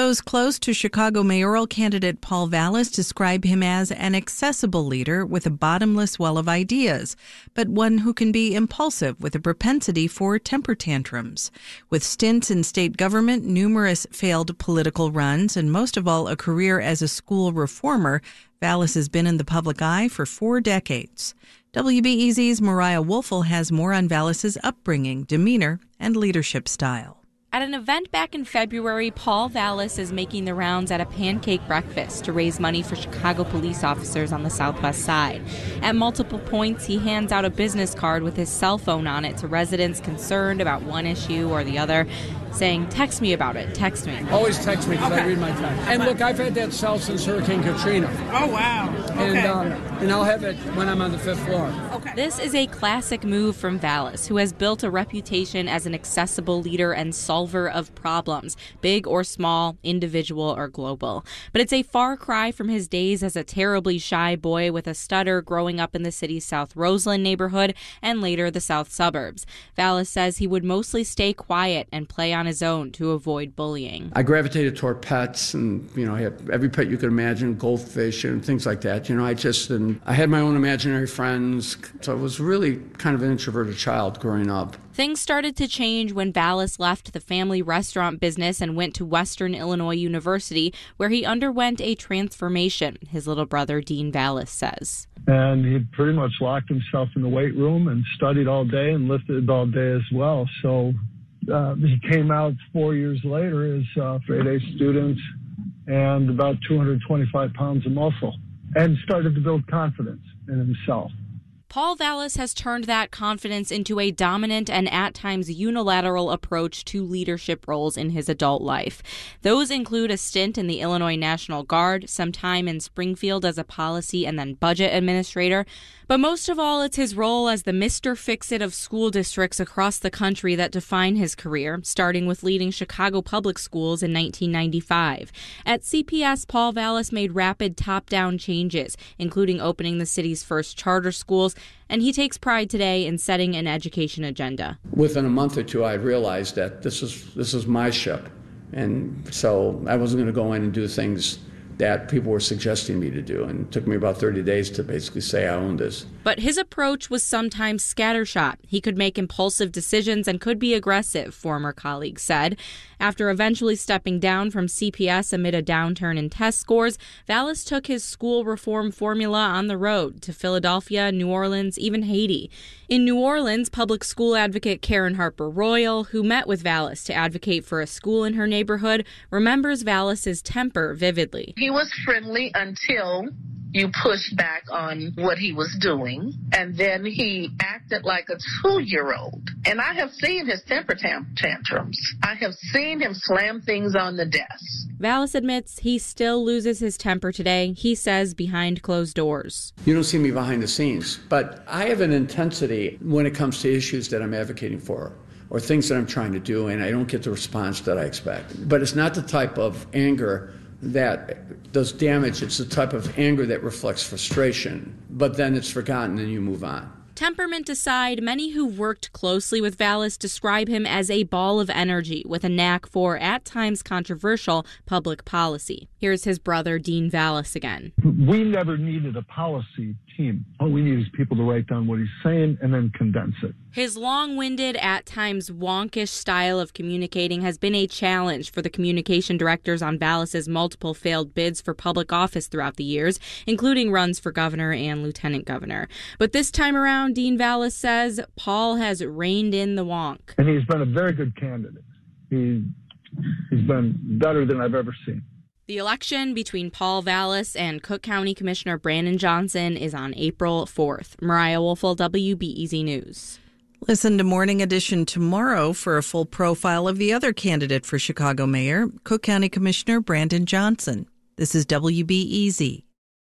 Those close to Chicago mayoral candidate Paul Vallas describe him as an accessible leader with a bottomless well of ideas, but one who can be impulsive with a propensity for temper tantrums. With stints in state government, numerous failed political runs, and most of all, a career as a school reformer, Vallas has been in the public eye for four decades. WBEZ's Mariah Woelfel has more on Vallas's upbringing, demeanor, and leadership style. At an event back in February, Paul Vallas is making the rounds at a pancake breakfast to raise money for Chicago police officers on the Southwest Side. At multiple points, he hands out a business card with his cell phone on it to residents concerned about one issue or the other saying, text me about it, text me. Always text me because okay. I read my text. And look, I've had that cell since Hurricane Katrina. Oh, wow. Okay. And, um, and I'll have it when I'm on the fifth floor. Okay. This is a classic move from Vallas, who has built a reputation as an accessible leader and solver of problems, big or small, individual or global. But it's a far cry from his days as a terribly shy boy with a stutter growing up in the city's South Roseland neighborhood and later the South suburbs. Vallas says he would mostly stay quiet and play on on his own to avoid bullying. I gravitated toward pets, and you know, I had every pet you could imagine, goldfish and things like that. You know, I just and I had my own imaginary friends, so I was really kind of an introverted child growing up. Things started to change when Vallas left the family restaurant business and went to Western Illinois University, where he underwent a transformation, his little brother Dean Vallas says. And he pretty much locked himself in the weight room and studied all day and lifted all day as well. So uh, he came out four years later as uh, straight A student and about 225 pounds of muscle and started to build confidence in himself. Paul Vallas has turned that confidence into a dominant and at times unilateral approach to leadership roles in his adult life. Those include a stint in the Illinois National Guard, some time in Springfield as a policy and then budget administrator, but most of all, it's his role as the Mr. Fix-It of school districts across the country that define his career, starting with leading Chicago public schools in 1995. At CPS, Paul Vallas made rapid top-down changes, including opening the city's first charter schools and he takes pride today in setting an education agenda. Within a month or two, I realized that this is this is my ship, and so I wasn't going to go in and do things that people were suggesting me to do. And it took me about 30 days to basically say I owned this. But his approach was sometimes scattershot. He could make impulsive decisions and could be aggressive, former colleagues said. After eventually stepping down from CPS amid a downturn in test scores, Vallas took his school reform formula on the road to Philadelphia, New Orleans, even Haiti. In New Orleans, public school advocate Karran Harper Royal, who met with Vallas to advocate for a school in her neighborhood, remembers Vallas's temper vividly. He was friendly until you pushed back on what he was doing, and then he acted like a two year old. And I have seen his temper tantrums. I have seen him slam things on the desk. Vallas admits he still loses his temper today, he says behind closed doors. You don't see me behind the scenes, but I have an intensity when it comes to issues that I'm advocating for or things that I'm trying to do, and I don't get the response that I expect. But it's not the type of anger that does damage. It's the type of anger that reflects frustration, but then it's forgotten and you move on. Temperament aside, many who've worked closely with Vallas describe him as a ball of energy with a knack for, at times controversial, public policy. Here's his brother, Dean Vallas, again. We never needed a policy team. All we need is people to write down what he's saying and then condense it. His long winded, at times wonkish style of communicating has been a challenge for the communication directors on Vallas's multiple failed bids for public office throughout the years, including runs for governor and lieutenant governor. But this time around, Dean Vallas says Paul has reined in the wonk. And he's been a very good candidate. He, he's been better than I've ever seen. The election between Paul Vallas and Cook County Commissioner Brandon Johnson is on April 4th. Mariah Woelfel, WBEZ News. Listen to Morning Edition tomorrow for a full profile of the other candidate for Chicago mayor, Cook County Commissioner Brandon Johnson. This is WBEZ.